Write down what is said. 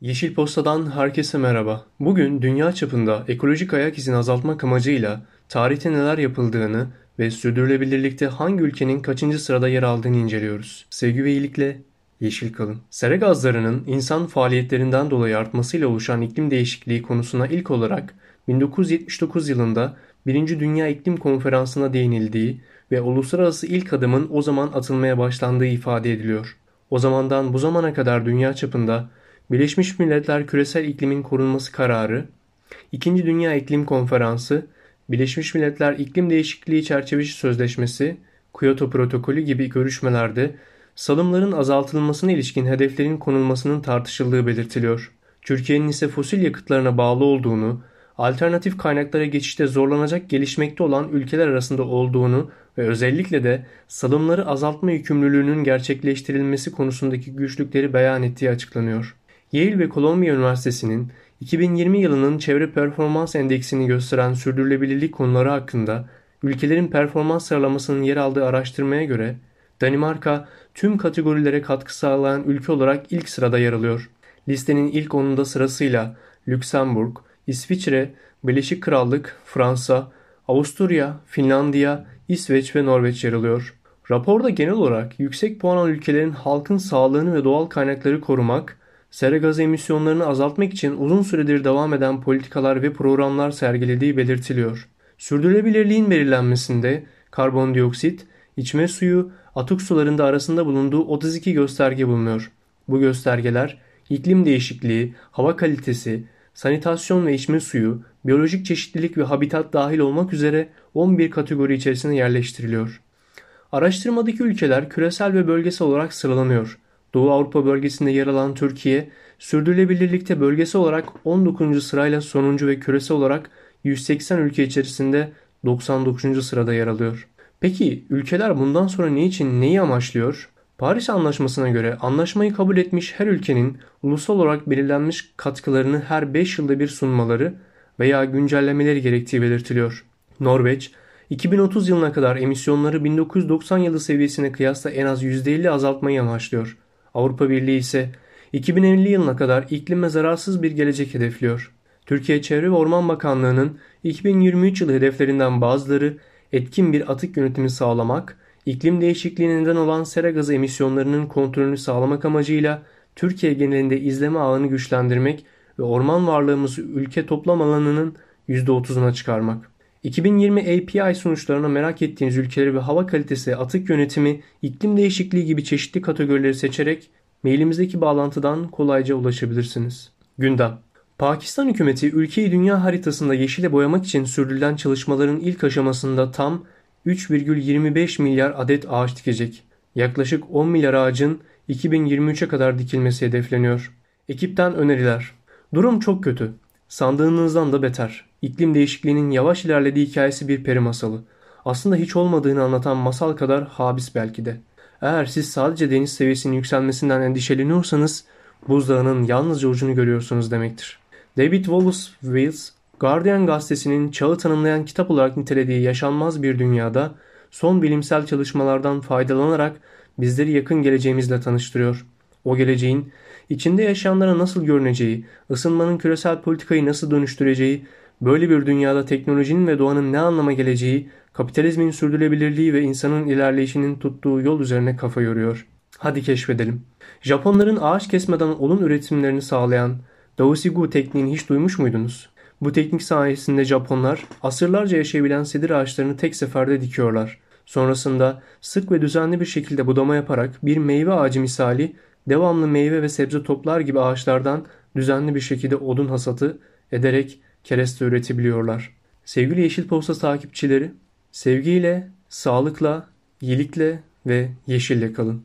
Yeşil Posta'dan herkese merhaba. Bugün dünya çapında ekolojik ayak izini azaltmak amacıyla tarihte neler yapıldığını ve sürdürülebilirlikte hangi ülkenin kaçıncı sırada yer aldığını inceliyoruz. Sevgi ve iyilikle yeşil kalın. Sera gazlarının insan faaliyetlerinden dolayı artmasıyla oluşan iklim değişikliği konusuna ilk olarak 1979 yılında 1. Dünya İklim Konferansı'na değinildiği ve uluslararası ilk adımın o zaman atılmaya başlandığı ifade ediliyor. O zamandan bu zamana kadar dünya çapında Birleşmiş Milletler Küresel İklimin Korunması Kararı, İkinci Dünya İklim Konferansı, Birleşmiş Milletler İklim Değişikliği Çerçevesi Sözleşmesi, Kyoto Protokolü gibi görüşmelerde salımların azaltılmasına ilişkin hedeflerin konulmasının tartışıldığı belirtiliyor. Türkiye'nin ise fosil yakıtlarına bağlı olduğunu, alternatif kaynaklara geçişte zorlanacak gelişmekte olan ülkeler arasında olduğunu ve özellikle de salımları azaltma yükümlülüğünün gerçekleştirilmesi konusundaki güçlükleri beyan ettiği açıklanıyor. Yale ve Columbia Üniversitesi'nin 2020 yılının çevre performans endeksini gösteren sürdürülebilirlik konuları hakkında ülkelerin performans sıralamasının yer aldığı araştırmaya göre Danimarka tüm kategorilere katkı sağlayan ülke olarak ilk sırada yer alıyor. Listenin ilk onunda sırasıyla Lüksemburg, İsviçre, Birleşik Krallık, Fransa, Avusturya, Finlandiya, İsveç ve Norveç yer alıyor. Raporda genel olarak yüksek puan alan ülkelerin halkın sağlığını ve doğal kaynakları korumak, sera gazı emisyonlarını azaltmak için uzun süredir devam eden politikalar ve programlar sergilediği belirtiliyor. Sürdürülebilirliğin belirlenmesinde karbondioksit, içme suyu, atık sularında arasında bulunduğu 32 gösterge bulunuyor. Bu göstergeler iklim değişikliği, hava kalitesi, sanitasyon ve içme suyu, biyolojik çeşitlilik ve habitat dahil olmak üzere 11 kategori içerisine yerleştiriliyor. Araştırmadaki ülkeler küresel ve bölgesel olarak sıralanıyor. Doğu Avrupa bölgesinde yer alan Türkiye, sürdürülebilirlikte bölgesel olarak 19. sırayla sonuncu ve küresel olarak 180 ülke içerisinde 99. sırada yer alıyor. Peki ülkeler bundan sonra ne için neyi amaçlıyor? Paris Anlaşması'na göre anlaşmayı kabul etmiş her ülkenin ulusal olarak belirlenmiş katkılarını her 5 yılda bir sunmaları veya güncellemeleri gerektiği belirtiliyor. Norveç, 2030 yılına kadar emisyonları 1990 yılı seviyesine kıyasla en az %50 azaltmayı amaçlıyor. Avrupa Birliği ise 2050 yılına kadar iklime zararsız bir gelecek hedefliyor. Türkiye Çevre ve Orman Bakanlığı'nın 2023 yılı hedeflerinden bazıları etkin bir atık yönetimi sağlamak, iklim değişikliğine neden olan sera gazı emisyonlarının kontrolünü sağlamak amacıyla Türkiye genelinde izleme ağını güçlendirmek ve orman varlığımızı ülke toplam alanının %30'una çıkarmak. 2020 API sonuçlarına merak ettiğiniz ülkeleri ve hava kalitesi, atık yönetimi, iklim değişikliği gibi çeşitli kategorileri seçerek mailimizdeki bağlantıdan kolayca ulaşabilirsiniz. Gündem Pakistan hükümeti ülkeyi dünya haritasında yeşile boyamak için sürdürülen çalışmaların ilk aşamasında tam 3,25 milyar adet ağaç dikecek. Yaklaşık 10 milyar ağacın 2023'e kadar dikilmesi hedefleniyor. Ekipten öneriler. Durum çok kötü. Sandığınızdan da beter. İklim değişikliğinin yavaş ilerlediği hikayesi bir peri masalı. Aslında hiç olmadığını anlatan masal kadar habis belki de. Eğer siz sadece deniz seviyesinin yükselmesinden endişeleniyorsanız buzdağının yalnızca ucunu görüyorsunuz demektir. David Wallace Wills, Guardian gazetesinin çağı tanımlayan kitap olarak nitelediği yaşanmaz bir dünyada son bilimsel çalışmalardan faydalanarak bizleri yakın geleceğimizle tanıştırıyor. O geleceğin içinde yaşayanlara nasıl görüneceği, ısınmanın küresel politikayı nasıl dönüştüreceği, böyle bir dünyada teknolojinin ve doğanın ne anlama geleceği, kapitalizmin sürdürülebilirliği ve insanın ilerleyişinin tuttuğu yol üzerine kafa yoruyor. Hadi keşfedelim. Japonların ağaç kesmeden olun üretimlerini sağlayan Daosigu tekniğini hiç duymuş muydunuz? Bu teknik sayesinde Japonlar asırlarca yaşayabilen sedir ağaçlarını tek seferde dikiyorlar. Sonrasında sık ve düzenli bir şekilde budama yaparak bir meyve ağacı misali devamlı meyve ve sebze toplar gibi ağaçlardan düzenli bir şekilde odun hasatı ederek kereste üretebiliyorlar. Sevgili Yeşil Posta takipçileri, sevgiyle, sağlıkla, iyilikle ve yeşille kalın.